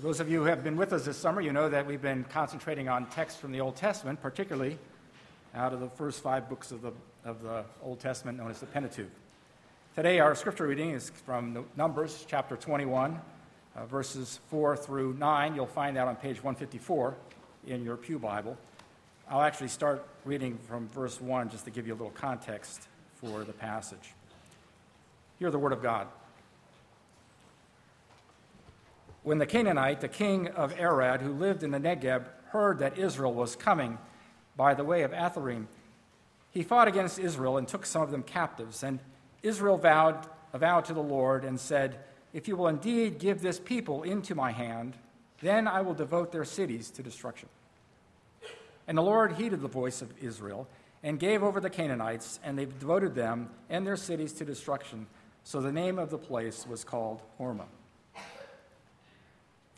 For those of you who have been with us this summer, you know that we've been concentrating on texts from the Old Testament, particularly out of the first five books of the, of the Old Testament known as the Pentateuch. Today, our scripture reading is from Numbers chapter 21, uh, verses 4 through 9. You'll find that on page 154 in your Pew Bible. I'll actually start reading from verse 1 just to give you a little context for the passage. Hear the word of God. When the Canaanite, the king of Arad, who lived in the Negeb, heard that Israel was coming by the way of Atharim, he fought against Israel and took some of them captives. And Israel vowed, a vow to the Lord and said, If you will indeed give this people into my hand, then I will devote their cities to destruction. And the Lord heeded the voice of Israel and gave over the Canaanites, and they devoted them and their cities to destruction. So the name of the place was called Hormah.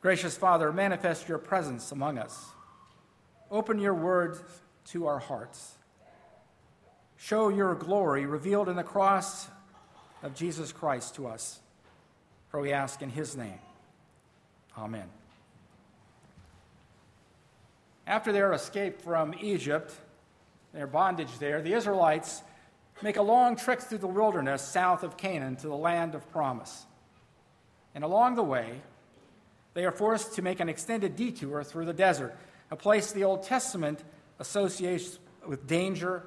Gracious Father, manifest your presence among us. Open your word to our hearts. Show your glory revealed in the cross of Jesus Christ to us. For we ask in his name. Amen. After their escape from Egypt, their bondage there, the Israelites make a long trek through the wilderness south of Canaan to the land of promise. And along the way, they are forced to make an extended detour through the desert, a place the Old Testament associates with danger,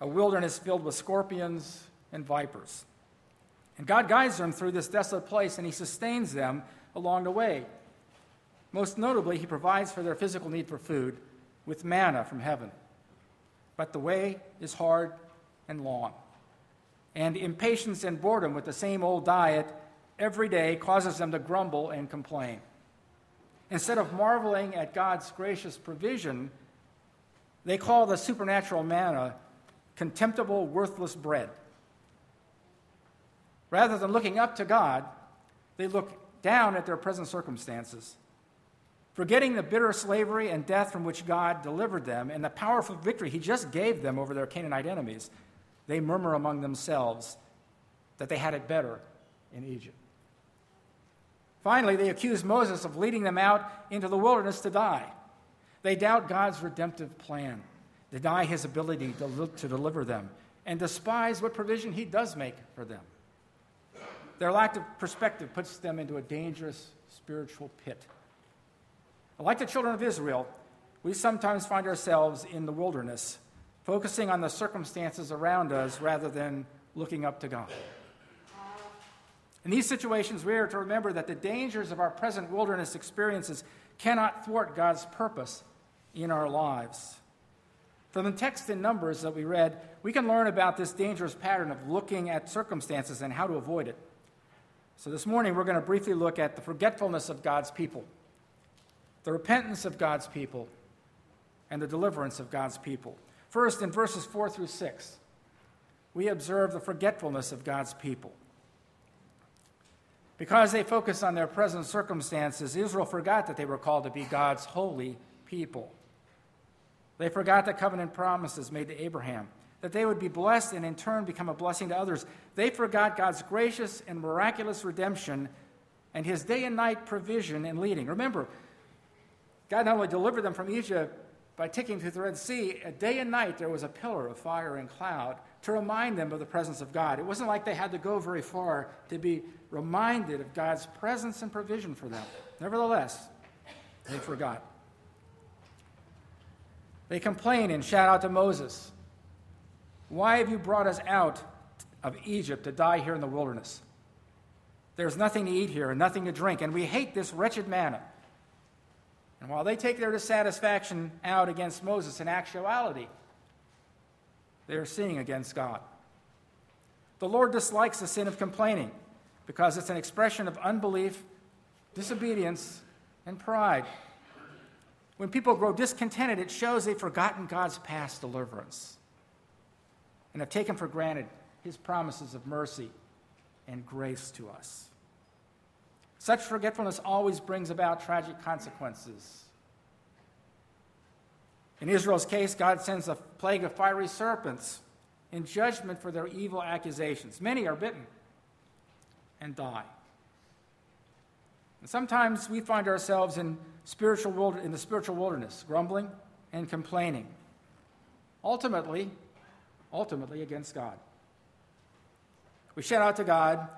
a wilderness filled with scorpions and vipers. And God guides them through this desolate place and He sustains them along the way. Most notably, He provides for their physical need for food with manna from heaven. But the way is hard and long. And impatience and boredom with the same old diet every day causes them to grumble and complain. Instead of marveling at God's gracious provision, they call the supernatural manna contemptible, worthless bread. Rather than looking up to God, they look down at their present circumstances. Forgetting the bitter slavery and death from which God delivered them and the powerful victory He just gave them over their Canaanite enemies, they murmur among themselves that they had it better in Egypt. Finally, they accuse Moses of leading them out into the wilderness to die. They doubt God's redemptive plan, deny his ability to, to deliver them, and despise what provision he does make for them. Their lack of perspective puts them into a dangerous spiritual pit. Like the children of Israel, we sometimes find ourselves in the wilderness, focusing on the circumstances around us rather than looking up to God. In these situations, we are to remember that the dangers of our present wilderness experiences cannot thwart God's purpose in our lives. From the text in Numbers that we read, we can learn about this dangerous pattern of looking at circumstances and how to avoid it. So this morning, we're going to briefly look at the forgetfulness of God's people, the repentance of God's people, and the deliverance of God's people. First, in verses 4 through 6, we observe the forgetfulness of God's people. Because they focused on their present circumstances, Israel forgot that they were called to be God's holy people. They forgot the covenant promises made to Abraham, that they would be blessed and in turn become a blessing to others. They forgot God's gracious and miraculous redemption and his day and night provision and leading. Remember, God not only delivered them from Egypt by taking through the Red Sea, a day and night there was a pillar of fire and cloud to remind them of the presence of God. It wasn't like they had to go very far to be reminded of God's presence and provision for them. Nevertheless, they forgot. They complain and shout out to Moses, Why have you brought us out of Egypt to die here in the wilderness? There's nothing to eat here and nothing to drink, and we hate this wretched manna. And while they take their dissatisfaction out against Moses, in actuality, they are sinning against God. The Lord dislikes the sin of complaining because it's an expression of unbelief, disobedience, and pride. When people grow discontented, it shows they've forgotten God's past deliverance and have taken for granted his promises of mercy and grace to us. Such forgetfulness always brings about tragic consequences. In Israel's case, God sends a plague of fiery serpents in judgment for their evil accusations. Many are bitten and die. And sometimes we find ourselves in spiritual in the spiritual wilderness, grumbling and complaining. Ultimately, ultimately against God. We shout out to God,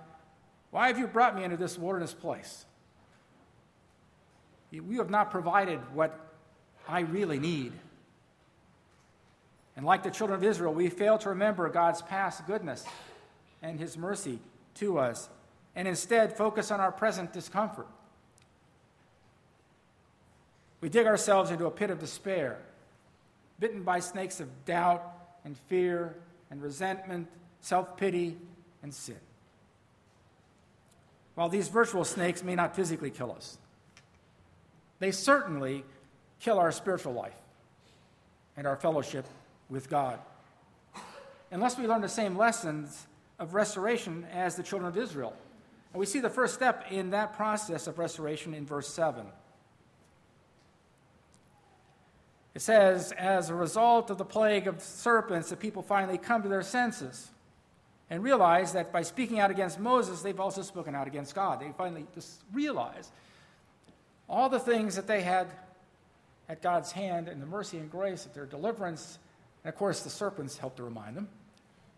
Why have you brought me into this wilderness place? You have not provided what I really need. And like the children of Israel, we fail to remember God's past goodness and his mercy to us, and instead focus on our present discomfort. We dig ourselves into a pit of despair, bitten by snakes of doubt and fear and resentment, self pity, and sin. While these virtual snakes may not physically kill us, they certainly kill our spiritual life and our fellowship with God. Unless we learn the same lessons of restoration as the children of Israel. And we see the first step in that process of restoration in verse 7. It says, as a result of the plague of serpents, the people finally come to their senses and realize that by speaking out against Moses, they've also spoken out against God. They finally just realize all the things that they had at God's hand and the mercy and grace of their deliverance. And of course, the serpents helped to remind them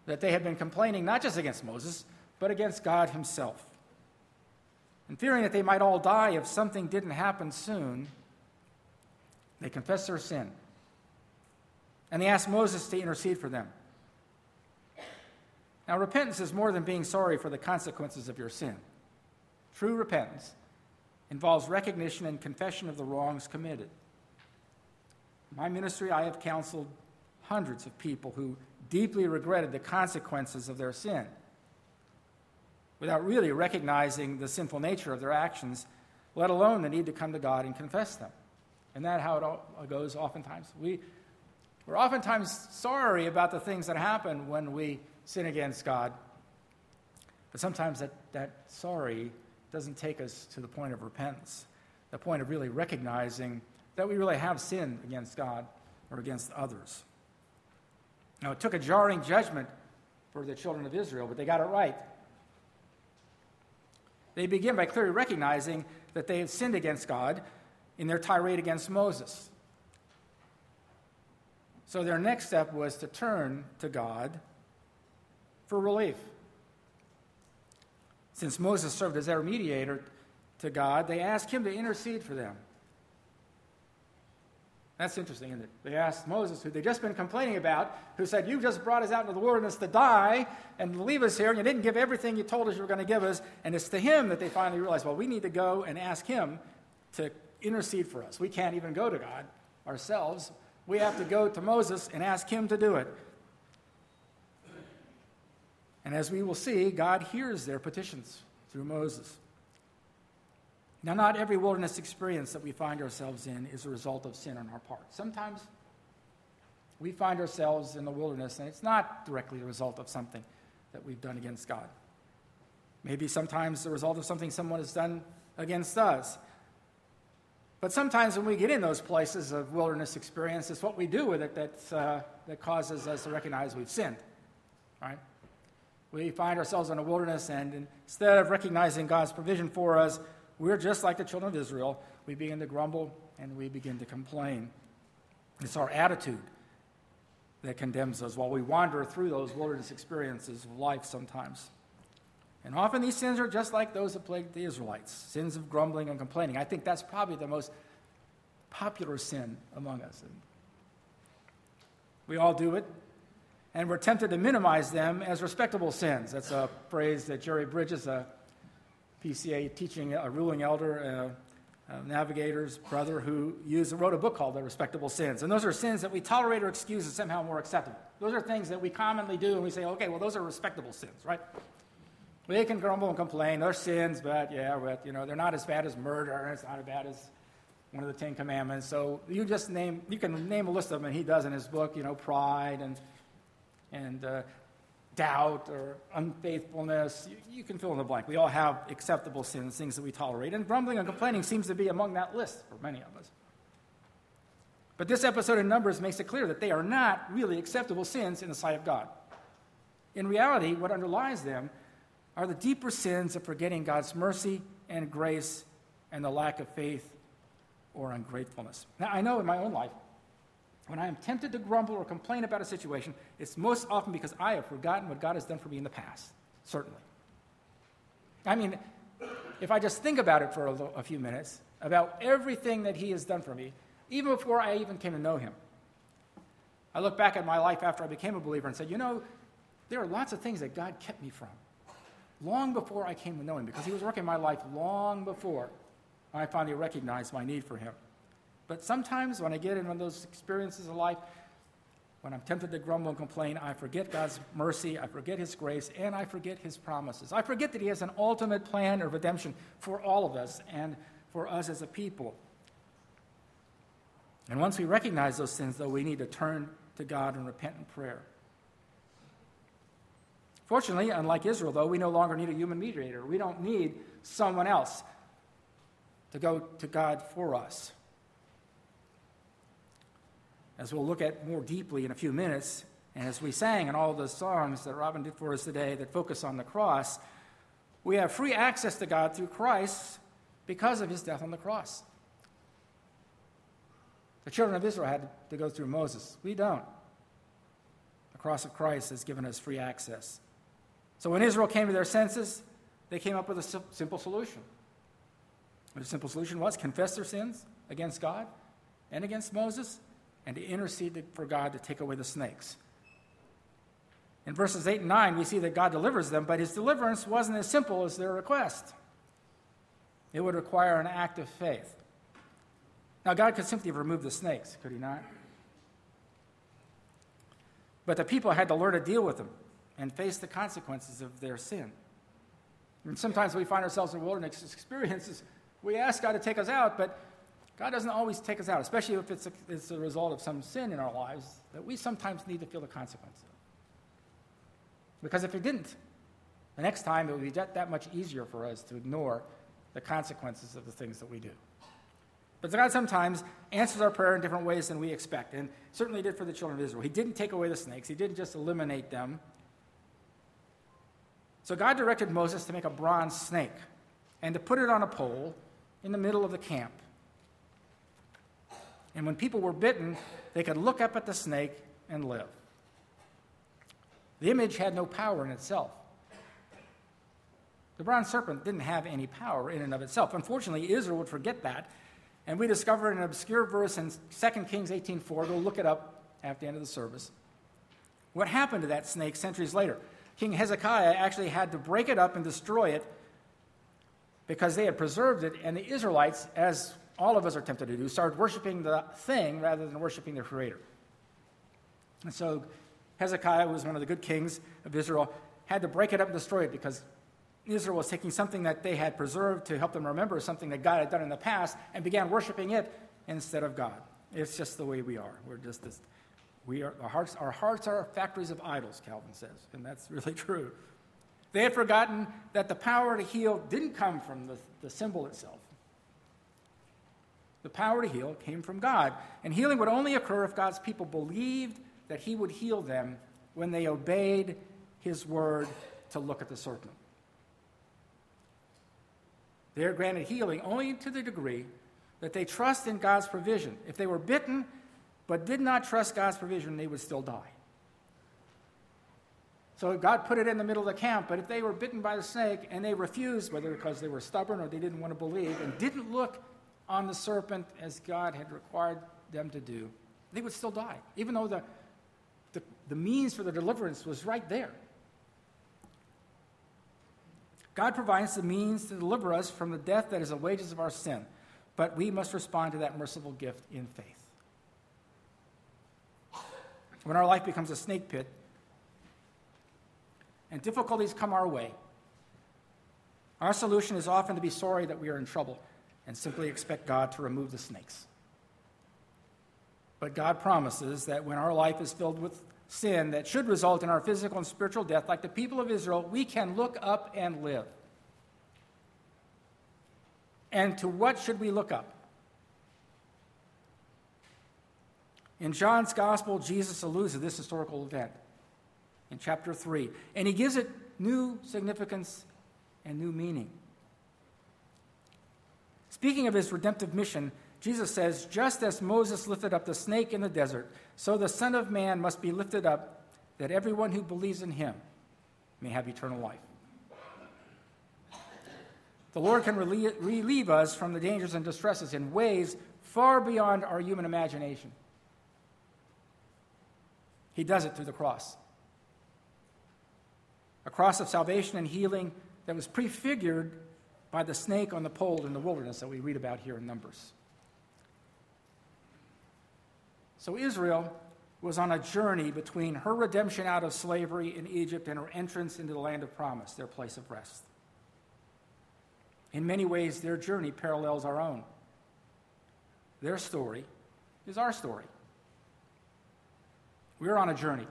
that they had been complaining not just against Moses, but against God Himself. And fearing that they might all die if something didn't happen soon, they confess their sin. And they ask Moses to intercede for them. Now, repentance is more than being sorry for the consequences of your sin. True repentance involves recognition and confession of the wrongs committed. In my ministry, I have counseled hundreds of people who deeply regretted the consequences of their sin without really recognizing the sinful nature of their actions, let alone the need to come to God and confess them. And that how it all uh, goes oftentimes. We, we're oftentimes sorry about the things that happen when we sin against God. But sometimes that, that sorry doesn't take us to the point of repentance, the point of really recognizing that we really have sinned against God or against others. Now, it took a jarring judgment for the children of Israel, but they got it right. They begin by clearly recognizing that they have sinned against God in their tirade against Moses. So their next step was to turn to God for relief. Since Moses served as their mediator to God, they asked him to intercede for them. That's interesting, isn't it? They asked Moses, who they'd just been complaining about, who said, You just brought us out into the wilderness to die and leave us here, and you didn't give everything you told us you were going to give us. And it's to him that they finally realized, Well, we need to go and ask him to intercede for us. We can't even go to God ourselves. We have to go to Moses and ask him to do it. And as we will see, God hears their petitions through Moses. Now, not every wilderness experience that we find ourselves in is a result of sin on our part. Sometimes we find ourselves in the wilderness and it's not directly the result of something that we've done against God. Maybe sometimes the result of something someone has done against us. But sometimes when we get in those places of wilderness experience, it's what we do with it that, uh, that causes us to recognize we've sinned. Right? We find ourselves in a wilderness, and instead of recognizing God's provision for us, we're just like the children of Israel. We begin to grumble and we begin to complain. It's our attitude that condemns us while we wander through those wilderness experiences of life sometimes. And often these sins are just like those that plagued the Israelites sins of grumbling and complaining. I think that's probably the most popular sin among us. We all do it. And we're tempted to minimize them as respectable sins. That's a phrase that Jerry Bridges, a PCA teaching, a ruling elder, uh, navigator's brother, who used, wrote a book called The Respectable Sins. And those are sins that we tolerate or excuse as somehow more acceptable. Those are things that we commonly do, and we say, okay, well, those are respectable sins, right? They can grumble and complain. They're sins, but yeah, but, you know, they're not as bad as murder. It's not as bad as one of the Ten Commandments. So you just name, you can name a list of them, and he does in his book, you know, pride and, and uh, doubt or unfaithfulness. You, you, can fill in the blank. We all have acceptable sins, things that we tolerate. And grumbling and complaining seems to be among that list for many of us. But this episode in Numbers makes it clear that they are not really acceptable sins in the sight of God. In reality, what underlies them are the deeper sins of forgetting God's mercy and grace and the lack of faith or ungratefulness. Now, I know in my own life, when I am tempted to grumble or complain about a situation, it's most often because I have forgotten what God has done for me in the past, certainly. I mean, if I just think about it for a, a few minutes, about everything that He has done for me, even before I even came to know Him, I look back at my life after I became a believer and said, you know, there are lots of things that God kept me from long before I came to know Him because He was working my life long before I finally recognized my need for Him. But sometimes when I get in one of those experiences of life, when I'm tempted to grumble and complain, I forget God's mercy, I forget His grace, and I forget His promises. I forget that He has an ultimate plan of redemption for all of us and for us as a people. And once we recognize those sins, though, we need to turn to God and repent in prayer. Fortunately, unlike Israel, though, we no longer need a human mediator. We don't need someone else to go to God for us. As we'll look at more deeply in a few minutes, and as we sang in all the songs that Robin did for us today that focus on the cross, we have free access to God through Christ because of his death on the cross. The children of Israel had to go through Moses. We don't. The cross of Christ has given us free access. So when Israel came to their senses, they came up with a simple solution. The simple solution was confess their sins against God and against Moses and to intercede for God to take away the snakes. In verses 8 and 9, we see that God delivers them, but his deliverance wasn't as simple as their request. It would require an act of faith. Now, God could simply have removed the snakes, could he not? But the people had to learn to deal with them and face the consequences of their sin. And sometimes we find ourselves in wilderness experiences we ask God to take us out, but God doesn't always take us out, especially if it's a, it's a result of some sin in our lives that we sometimes need to feel the consequences of. Because if He didn't, the next time it would be that, that much easier for us to ignore the consequences of the things that we do. But God sometimes answers our prayer in different ways than we expect, and certainly did for the children of Israel. He didn't take away the snakes, He didn't just eliminate them. So God directed Moses to make a bronze snake and to put it on a pole in the middle of the camp. And when people were bitten, they could look up at the snake and live. The image had no power in itself. The bronze serpent didn't have any power in and of itself. Unfortunately, Israel would forget that. And we discover an obscure verse in 2 Kings 18:4. Go look it up at the end of the service. What happened to that snake centuries later? King Hezekiah actually had to break it up and destroy it because they had preserved it, and the Israelites, as all of us are tempted to do, started worshiping the thing rather than worshiping the Creator. And so Hezekiah was one of the good kings of Israel, had to break it up and destroy it because Israel was taking something that they had preserved to help them remember something that God had done in the past and began worshiping it instead of God. It's just the way we are. We're just this, we are, our hearts, our hearts are factories of idols, Calvin says, and that's really true. They had forgotten that the power to heal didn't come from the, the symbol itself. The power to heal came from God. And healing would only occur if God's people believed that He would heal them when they obeyed His word to look at the serpent. They are granted healing only to the degree that they trust in God's provision. If they were bitten but did not trust God's provision, they would still die. So God put it in the middle of the camp, but if they were bitten by the snake and they refused, whether because they were stubborn or they didn't want to believe, and didn't look on the serpent as God had required them to do, they would still die. Even though the, the means for the deliverance was right there. God provides the means to deliver us from the death that is the wages of our sin, but we must respond to that merciful gift in faith. When our life becomes a snake pit and difficulties come our way, our solution is often to be sorry that we are in trouble and simply expect God to remove the snakes. But God promises that when our life is filled with sin that should result in our physical and spiritual death, like the people of Israel, we can look up and live. And to what should we look up? In John's Gospel, Jesus alludes to this historical event in chapter 3, and he gives it new significance and new meaning. Speaking of his redemptive mission, Jesus says, Just as Moses lifted up the snake in the desert, so the Son of Man must be lifted up, that everyone who believes in him may have eternal life. The Lord can relieve us from the dangers and distresses in ways far beyond our human imagination. He does it through the cross. A cross of salvation and healing that was prefigured by the snake on the pole in the wilderness that we read about here in Numbers. So Israel was on a journey between her redemption out of slavery in Egypt and her entrance into the land of promise, their place of rest. In many ways, their journey parallels our own. Their story is our story. We're on a journey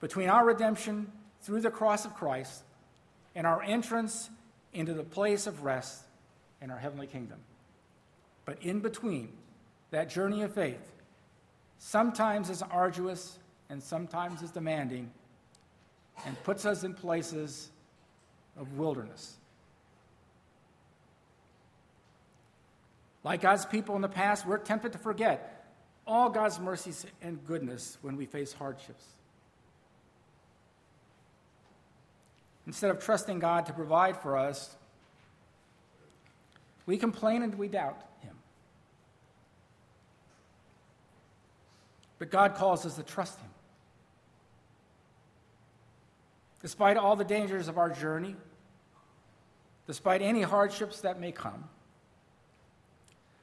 between our redemption through the cross of Christ and our entrance into the place of rest in our heavenly kingdom. But in between that journey of faith, sometimes is arduous and sometimes is demanding and puts us in places of wilderness. Like God's people in the past, we're tempted to forget all God's mercies and goodness when we face hardships. Instead of trusting God to provide for us, we complain and we doubt Him. But God calls us to trust Him. Despite all the dangers of our journey, despite any hardships that may come,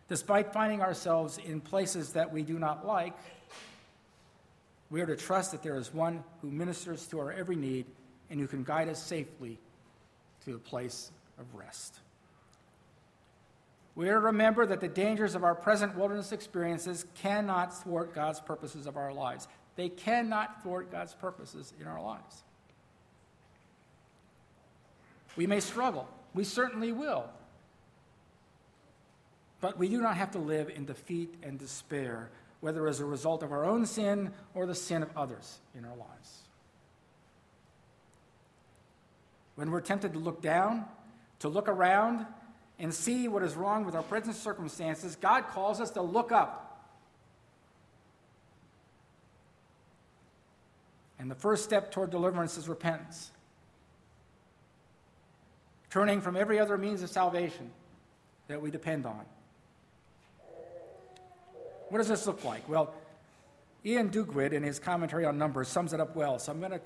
despite finding ourselves in places that we do not like, we are to trust that there is one who ministers to our every need and who can guide us safely to a place of rest. We are to remember that the dangers of our present wilderness experiences cannot thwart God's purposes of our lives. They cannot thwart God's purposes in our lives. We may struggle. We certainly will. But we do not have to live in defeat and despair, whether as a result of our own sin or the sin of others in our lives. When we're tempted to look down, to look around, and see what is wrong with our present circumstances, God calls us to look up. And the first step toward deliverance is repentance. Turning from every other means of salvation that we depend on. What does this look like? Well, Ian Duguid, in his commentary on Numbers, sums it up well. So I'm going to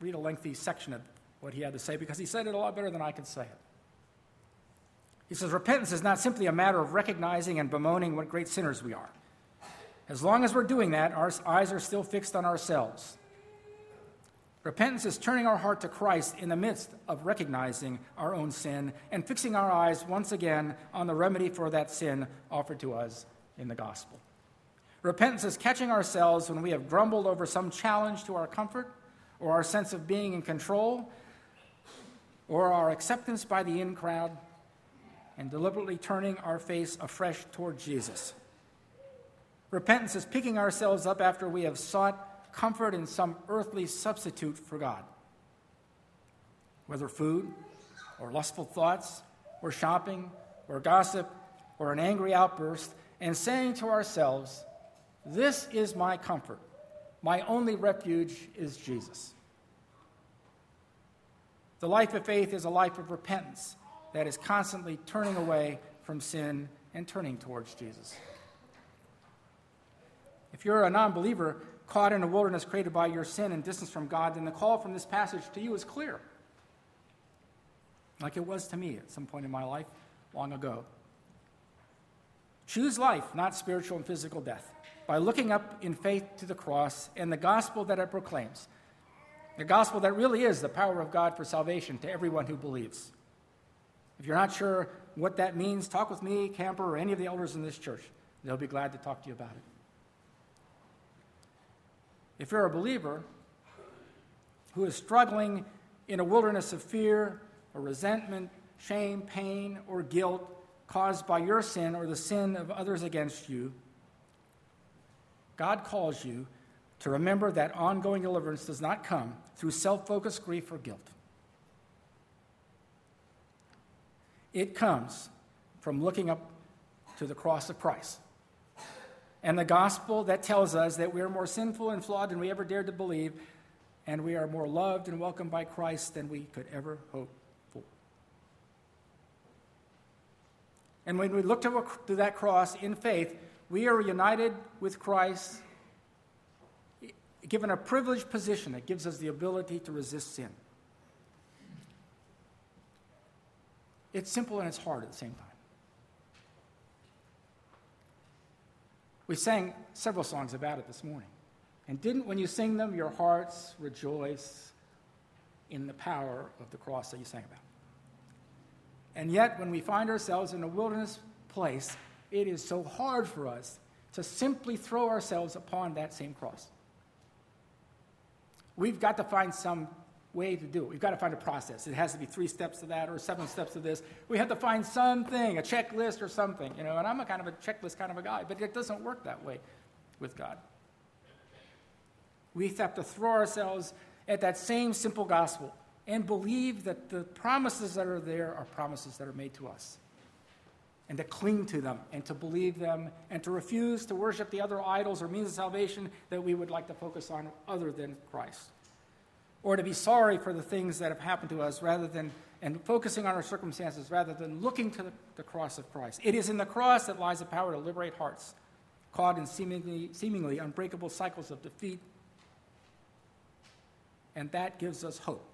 read a lengthy section of what he had to say because he said it a lot better than I could say it. He says, Repentance is not simply a matter of recognizing and bemoaning what great sinners we are. As long as we're doing that, our eyes are still fixed on ourselves. Repentance is turning our heart to Christ in the midst of recognizing our own sin and fixing our eyes once again on the remedy for that sin offered to us in the gospel. Repentance is catching ourselves when we have grumbled over some challenge to our comfort or our sense of being in control or our acceptance by the in crowd and deliberately turning our face afresh toward Jesus. Repentance is picking ourselves up after we have sought comfort in some earthly substitute for God. Whether food, or lustful thoughts, or shopping, or gossip, or an angry outburst, and saying to ourselves, This is my comfort. My only refuge is Jesus. The life of faith is a life of repentance that is constantly turning away from sin and turning towards Jesus. If you're a non believer, caught in a wilderness created by your sin and distance from God, then the call from this passage to you is clear. Like it was to me at some point in my life long ago. Choose life, not spiritual and physical death, by looking up in faith to the cross and the gospel that it proclaims. The gospel that really is the power of God for salvation to everyone who believes. If you're not sure what that means, talk with me, Camper, or any of the elders in this church. They'll be glad to talk to you about it. If you're a believer who is struggling in a wilderness of fear or resentment, shame, pain, or guilt, caused by your sin or the sin of others against you, God calls you to remember that ongoing deliverance does not come through self focused grief or guilt. It comes from looking up to the cross of Christ and the gospel that tells us that we are more sinful and flawed than we ever dared to believe, and we are more loved and welcomed by Christ than we could ever hope for. And when we look to, that cross in faith, we are united with Christ, given a privileged position that gives us the ability to resist sin. It's simple and it's hard at the same time. We sang several songs about it this morning. And didn't, when you sing them, your hearts rejoice in the power of the cross that you sang about? And yet, when we find ourselves in a wilderness place, it is so hard for us to simply throw ourselves upon that same cross. We've got to find some way to do it. We've got to find a process. It has to be three steps to that or seven steps to this. We have to find something, a checklist or something, you know. And I'm a kind of a checklist kind of a guy, but it doesn't work that way with God. We have to throw ourselves at that same simple gospel and believe that the promises that are there are promises that are made to us. And to cling to them and to believe them and to refuse to worship the other idols or means of salvation that we would like to focus on other than Christ. Or to be sorry for the things that have happened to us rather than, and focusing on our circumstances rather than looking to the, the cross of Christ. It is in the cross that lies the power to liberate hearts caught in seemingly, seemingly unbreakable cycles of defeat. And that gives us hope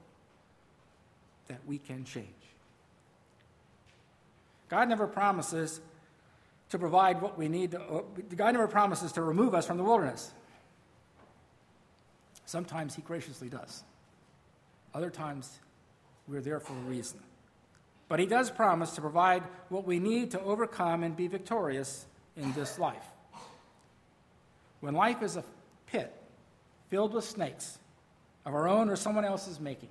that we can change. God never promises to provide what we need. To, uh, God never promises to remove us from the wilderness. Sometimes He graciously does. Other times, we're there for a reason. But He does promise to provide what we need to overcome and be victorious in this life. When life is a pit filled with snakes of our own or someone else's making,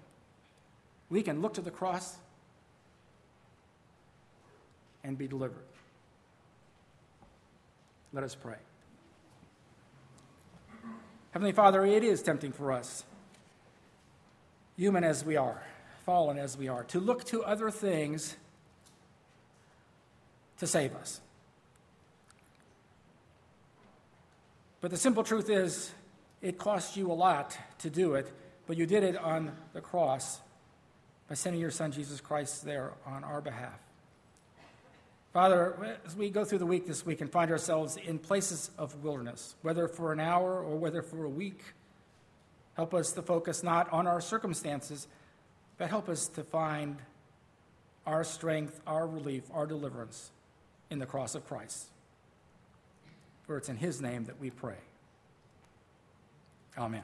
we can look to the cross and be delivered. Let us pray. Heavenly Father, it is tempting for us, human as we are, fallen as we are, to look to other things to save us. But the simple truth is, it cost you a lot to do it, but you did it on the cross by sending your Son, Jesus Christ, there on our behalf. Father, as we go through the week this week and find ourselves in places of wilderness, whether for an hour or whether for a week, help us to focus not on our circumstances, but help us to find our strength, our relief, our deliverance in the cross of Christ. For it's in His name that we pray. Amen.